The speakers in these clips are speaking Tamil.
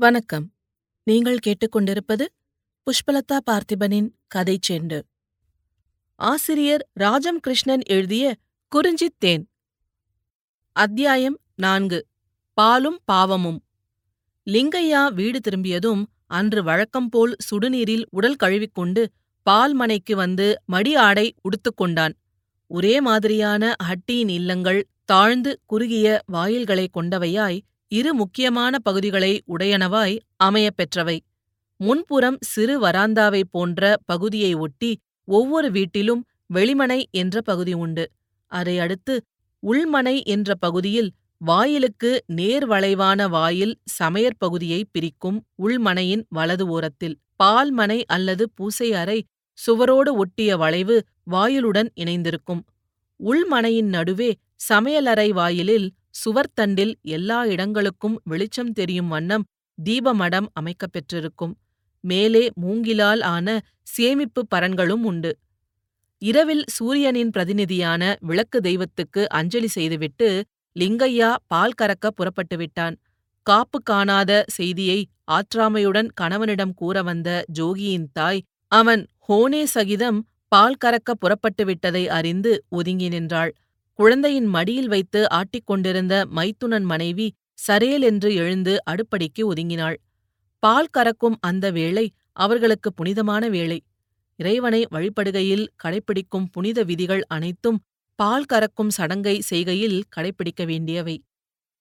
வணக்கம். நீங்கள் கேட்டுக்கொண்டிருப்பது புஷ்பலதா பார்த்திபனின் கதை செண்டு. ஆசிரியர் ராஜம் கிருஷ்ணன் எழுதிய குறிஞ்சித் தேன். அத்தியாயம் நான்கு. பாலும் பாவமும். லிங்கையா வீடு திரும்பியதும் அன்று வழக்கம்போல் சுடுநீரில் உடல் கழுவிக்கொண்டு பால் மனைக்கு வந்து மடி ஆடை உடுத்துக்கொண்டான் ஒரே மாதிரியான ஹட்டியின் இல்லங்கள் தாழ்ந்து குறுகிய வாயில்களைக் கொண்டவையாய் இரு முக்கியமான பகுதிகளை உடையனவாய் அமையப் பெற்றவை. முன்புறம் சிறு வராந்தாவைப் போன்ற பகுதியை ஒட்டி ஒவ்வொரு வீட்டிலும் வெளிமனை என்ற பகுதி உண்டு. அதை அடுத்து உள்மனை என்ற பகுதியில் வாயிலுக்கு நேர்வளைவான வாயில் சமையற் பகுதியை பிரிக்கும் உள்மனையின் வலது ஓரத்தில் பால்மனை அல்லது பூசை அறை சுவரோடு ஒட்டிய வளைவு வாயிலுடன் இணைந்திருக்கும். உள்மனையின் நடுவே சமையலறை வாயிலில் சுவர்த்தண்டில் எல்லா இடங்களுக்கும் வெளிச்சம் தெரியும் வண்ணம் தீபமடம் அமைக்கப் பெற்றிருக்கும். மேலே மூங்கிலால் ஆன சேமிப்பு பரன்களும் உண்டு. இரவில் சூரியனின் பிரதிநிதியான விளக்கு தெய்வத்துக்கு அஞ்சலி செய்துவிட்டு லிங்கையா பால் கறக்க புறப்பட்டு விட்டான். காப்பு காணாத செய்தியை ஆற்றாமையுடன் கணவனிடம் கூற வந்த ஜோகியின் தாய் அவன் ஹோனே சகிதம் பால் கறக்க புறப்பட்டு விட்டதை அறிந்து ஒதுங்கி நின்றாள். குழந்தையின் மடியில் வைத்து ஆட்டிக்கொண்டிருந்த மைத்துனன் மனைவி சரேல் என்று எழுந்து அடுப்படிக்கு ஒதுங்கினாள். பால் கறக்கும் அந்த வேளை அவர்களுக்கு புனிதமான வேளை. இறைவனை வழிபடுகையில் கடைப்பிடிக்கும் புனித விதிகள் அனைத்தும் பால் கறக்கும் சடங்கை செய்கையில் கடைப்பிடிக்க வேண்டியவை.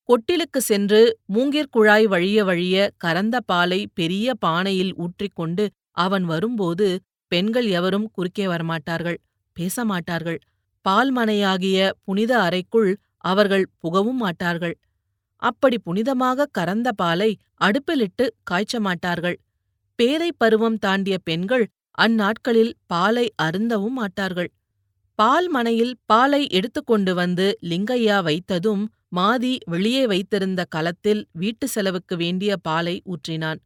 கொட்டிலுக்கு சென்று மூங்கிற்குழாய் வழிய வழிய கறந்த பாலை பெரிய பானையில் ஊற்றிக்கொண்டு அவன் வரும்போது பெண்கள் எவரும் குறுக்கே வரமாட்டார்கள் பேசமாட்டார்கள். பால்மனையாகிய புனித அறைக்குள் அவர்கள் புகவும் மாட்டார்கள். அப்படி புனிதமாக கறந்த பாலை அடுப்பிலிட்டு காய்ச்ச மாட்டார்கள். பேதைப் பருவம் தாண்டிய பெண்கள் அந்நாட்களில் பாலை அருந்தவும் மாட்டார்கள். பால் மனையில் பாலை எடுத்துக்கொண்டு வந்து லிங்கையா வைத்ததும் மாதி வெளியே வைத்திருந்த கலத்தில் வீட்டு செலவுக்கு வேண்டிய பாலை ஊற்றினான்.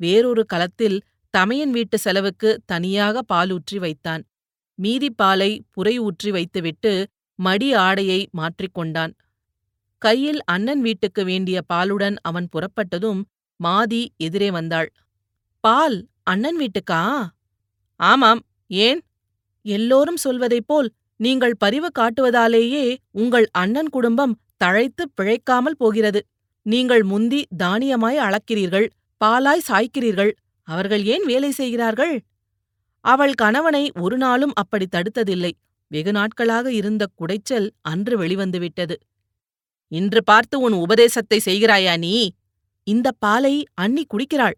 வேறொரு கலத்தில் தமையன் வீட்டு செலவுக்கு தனியாக பாலூற்றி வைத்தான். மீதி பாலை புரை ஊற்றி வைத்துவிட்டு மடி ஆடையை மாற்றிக்கொண்டான் கையில் அண்ணன் வீட்டுக்கு வேண்டிய பாலுடன் அவன் புறப்பட்டதும் மாதி எதிரே வந்தாள். பால் அண்ணன் வீட்டுக்கா? ஆமாம் ஏன்? எல்லோரும் சொல்வதைப் போல் நீங்கள் பரிவு காட்டுவதாலேயே உங்கள் அண்ணன் குடும்பம் தழைத்துப் பிழைக்காமல் போகிறது. நீங்கள் முந்தி தானியமாய் அளக்கிறீர்கள் பாலாய் சாய்க்கிறீர்கள். அவர்கள் ஏன் வேலை செய்கிறார்கள்? அவள் கணவனை ஒரு நாளும் அப்படி தடுத்ததில்லை. வெகு நாட்களாக இருந்த குடைச்சல் அன்று வெளிவந்துவிட்டது இன்று பார்த்து உன் உபதேசத்தை செய்கிறாயா நீ? இந்த பாலை அண்ணி குடிக்கிறாள்.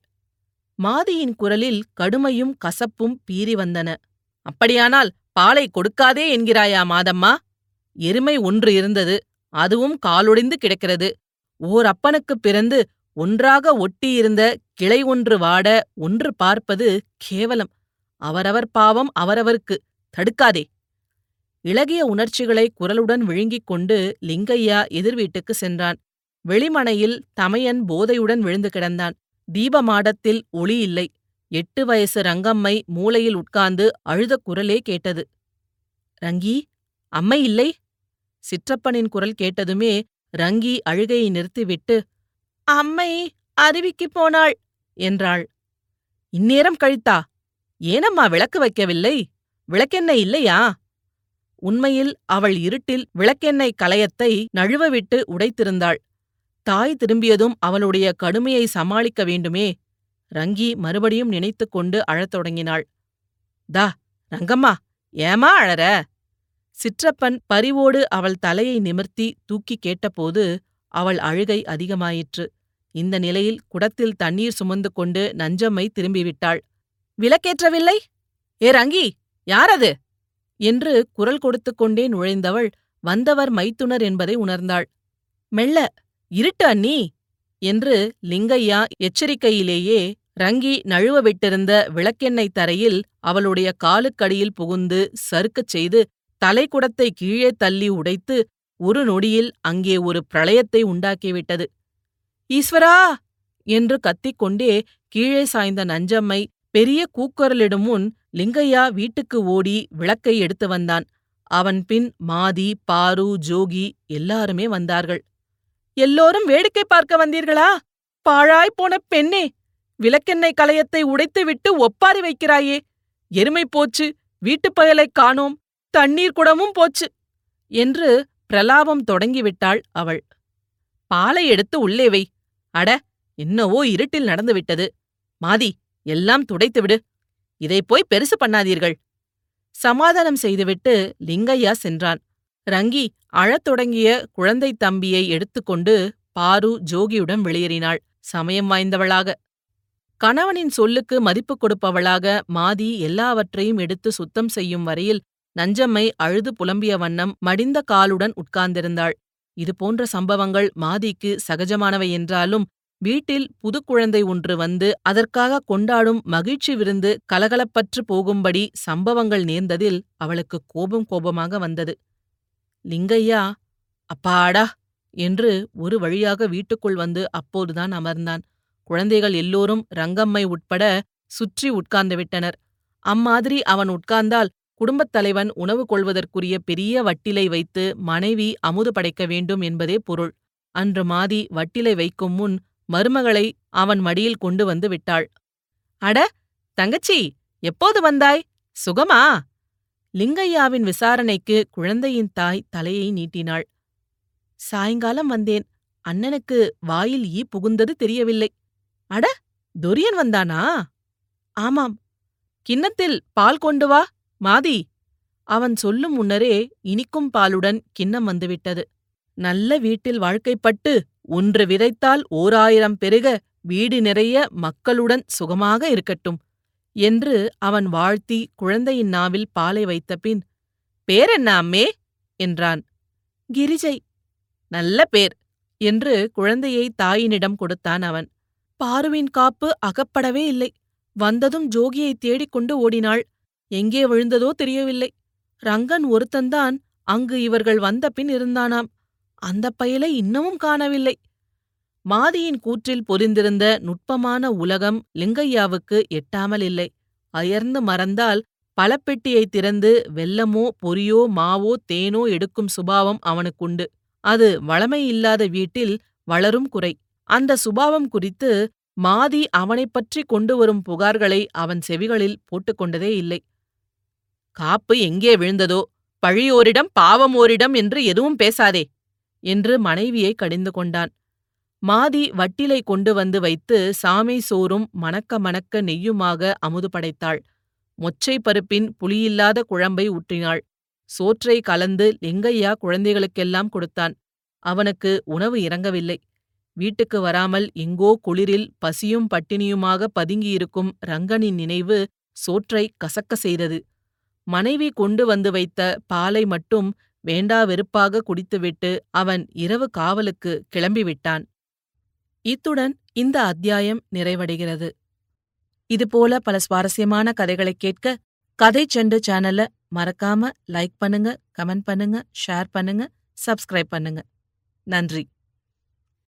மாதியின் குரலில் கடுமையும் கசப்பும் பீறி வந்தன. அப்படியானால் பாலை கொடுக்காதே என்கிறாயா மாதம்மா? எருமை ஒன்று இருந்தது. அதுவும் காலொடிந்து கிடக்கிறது. ஓர் அப்பனுக்குப் பிறந்து ஒன்றாக ஒட்டியிருந்த கிளை ஒன்று வாட ஒன்று பார்ப்பது கேவலம். அவரவர் பாவம் அவரவருக்கு. தடுக்காதே. இளகிய உணர்ச்சிகளை குரலுடன் விழுங்கிக் கொண்டு லிங்கையா எதிர் வீட்டுக்கு சென்றான். வெளிமனையில் தமையன் போதையுடன் விழுந்து கிடந்தான். தீபமாடத்தில் ஒளி இல்லை. எட்டு வயசு ரங்கம்மை மூலையில் உட்கார்ந்து அழுத குரலே கேட்டது. ரங்கி அம்மை இல்லை? சிற்றப்பனின் குரல் கேட்டதுமே ரங்கி அழுகையை நிறுத்திவிட்டு அம்மை அருவிக்குப் போனாள் என்றாள். இந்நேரம் கழித்தா? ஏனம்மா விளக்கு வைக்கவில்லை? விளக்கெண்ணெய் இல்லையா? உண்மையில் அவள் இருட்டில் விளக்கெண்ணெய் கலயத்தை நழுவவிட்டு உடைத்திருந்தாள். தாய் திரும்பியதும் அவளுடைய கடுமையை சமாளிக்க வேண்டுமே. ரங்கி மறுபடியும் நினைத்துக் கொண்டு அழத் தொடங்கினாள். தா ரங்கம்மா ஏமா அழற? சிற்றப்பன் பரிவோடு அவள் தலையை நிமிர்த்தி தூக்கி கேட்டபோது அவள் அழுகை அதிகமாயிற்று. இந்த நிலையில் குடத்தில் தண்ணீர் சுமந்து கொண்டு நஞ்சம்மை திரும்பிவிட்டாள். விளக்கேற்றவில்லை? ஏ ரங்கி யாரது? என்று குரல் கொடுத்து கொண்டே நுழைந்தவள் வந்தவர் மைத்துனர் என்பதை உணர்ந்தாள். மெல்ல இருட்டு அண்ணி! என்று லிங்கையா எச்சரிக்கையிலேயே ரங்கி நழுவ விட்டிருந்த விளக்கெண்ணெய் தரையில் அவளுடைய காலுக்கடியில் புகுந்து சறுக்கச் செய்து தலைக்குடத்தை கீழே தள்ளி உடைத்து ஒரு நொடியில் அங்கே ஒரு பிரளயத்தை உண்டாக்கிவிட்டது ஈஸ்வரா! என்று கத்திக்கொண்டே கீழே சாய்ந்த நஞ்சம்மை பெரிய கூக்குரலிடும் முன் லிங்கையா வீட்டுக்கு ஓடி விளக்கை எடுத்து வந்தான். அவன் பின் மாதி பாரு ஜோகி எல்லாருமே வந்தார்கள். எல்லோரும் வேடிக்கை பார்க்க வந்தீர்களா? பாழாய் போன பெண்ணே விளக்கெண்ணெய் கலையத்தை உடைத்துவிட்டு ஒப்பாரி வைக்கிறாயே. எருமை போச்சு வீட்டுப் பயலைக் காணோம் தண்ணீர் குடமும் போச்சு என்று பிரலாபம் தொடங்கிவிட்டாள் அவள். பாலை எடுத்து உள்ளே வை. அட என்னவோ இருட்டில் நடந்துவிட்டது. மாதி எல்லாம் துடைத்துவிடு இதை போய் பெருசு பண்ணாதீர்கள். சமாதானம் செய்துவிட்டு லிங்கையா சென்றான். ரங்கி அழத் தொடங்கிய குழந்தை தம்பியை எடுத்துக்கொண்டு பாரு ஜோகியுடன் வெளியேறினாள். சமயம் வாய்ந்தவளாக. கணவனின் சொல்லுக்கு மதிப்பு கொடுப்பவளாக மாதி எல்லாவற்றையும் எடுத்து சுத்தம் செய்யும் வரையில் நஞ்சம்மை அழுது புலம்பிய வண்ணம் மடிந்த காலுடன் உட்கார்ந்திருந்தாள். இதுபோன்ற சம்பவங்கள் மாதிக்கு சகஜமானவை என்றாலும் வீட்டில் புதுக்குழந்தை ஒன்று வந்து அதற்காக கொண்டாடும் மகிழ்ச்சி விருந்து கலகலப்பற்று போகும்படி சம்பவங்கள் நேர்ந்ததில் அவளுக்கு கோபம் கோபமாக வந்தது. லிங்கையா அப்பாடா! என்று ஒரு வழியாக வீட்டுக்குள் வந்து அப்போதுதான் அமர்ந்தான். குழந்தைகள் எல்லோரும் ரங்கம்மை உட்பட சுற்றி உட்கார்ந்து விட்டனர். அம்மாதிரி அவன் உட்கார்ந்தால் குடும்பத் தலைவன் உணவு கொள்வதற்குரிய பெரிய வட்டிலை வைத்து மனைவி அமுது படைக்க வேண்டும் என்பதே பொருள். அன்று மாதி வட்டிலை வைக்கும் முன் மருமகளை அவன் மடியில் கொண்டு வந்து விட்டாள். அட தங்கச்சி எப்போது வந்தாய்? சுகமா? லிங்கையாவின் விசாரணைக்கு குழந்தையின் தாய் தலையை நீட்டினாள். சாயங்காலம் வந்தேன். அண்ணனுக்கு வாயில் ஈ புகுந்தது தெரியவில்லை. அட துரியன் வந்தானா? ஆமாம். கிண்ணத்தில் பால் கொண்டு வா மாதி. அவன் சொல்லும் முன்னரே இனிக்கும் பாலுடன் கிண்ணம் வந்துவிட்டது. நல்ல வீட்டில் வாழ்க்கைப்பட்டு ஒன்று விதைத்தால் ஓராயிரம் பெருக வீடு நிறைய மக்களுடன் சுகமாக இருக்கட்டும் என்று அவன் வாழ்த்தி குழந்தையின் நாவில் பாலை வைத்த பின் பேரென்ன அம்மே? என்றான். கிரிஜை. நல்ல பேர் என்று குழந்தையை தாயினிடம் கொடுத்தான் அவன். பாருவின் காப்பு அகப்படவே இல்லை. வந்ததும் ஜோகியை தேடிக் கொண்டு ஓடினாள். எங்கே விழுந்ததோ தெரியவில்லை. ரங்கன் ஒருத்தன்தான் அங்கு இவர்கள் வந்த பின் இருந்தானாம். அந்தப் பயலை இன்னமும் காணவில்லை. மாதியின் கூற்றில் பொரிந்திருந்த நுட்பமான உலகம் லிங்கையாவுக்கு எட்டாமல் இல்லை. அயர்ந்து மறந்தால் பலப்பெட்டியைத் திறந்து வெல்லமோ பொரியோ மாவோ தேனோ எடுக்கும் சுபாவம் அவனுக்குண்டு. அது வளமையில்லாத வீட்டில் வளரும் குறை. அந்த சுபாவம் குறித்து மாதி அவனைப் பற்றி கொண்டு வரும் புகார்களை அவன் செவிகளில் போட்டுக்கொண்டதே இல்லை. காப்பு எங்கே விழுந்ததோ? பழியோரிடம் பாவமோரிடம் என்று எதுவும் பேசாதே. என்று மனைவியை கடிந்து கொண்டான். மாதி வட்டிலை கொண்டு வந்து வைத்து சாமை சோறும் மணக்க மணக்க நெய்யுமாக அமுது படைத்தாள். மொச்சை பருப்பின் புளியில்லாத குழம்பை ஊற்றினாள். சோற்றை கலந்து லிங்கையா குழந்தைகளுக்கெல்லாம் கொடுத்தான். அவனுக்கு உணவு இறங்கவில்லை. வீட்டுக்கு வராமல் எங்கோ குளிரில் பசியும் பட்டினியுமாக பதுங்கியிருக்கும் ரங்கனின் நினைவு சோற்றை கசக்க செய்தது. மனைவி கொண்டு வந்து வைத்த பாலை மட்டும் வேண்டா வெறுப்பாக குடித்துவிட்டு அவன் இரவு காவலுக்கு கிளம்பிவிட்டான். இத்துடன் இந்த அத்தியாயம் நிறைவடைகிறது. இதுபோல பல சுவாரஸ்யமான கதைகளைக் கேட்க கதை செண்டு சேனல மறக்காம லைக் பண்ணுங்க கமெண்ட் பண்ணுங்க ஷேர் பண்ணுங்க சப்ஸ்கிரைப் பண்ணுங்க. நன்றி.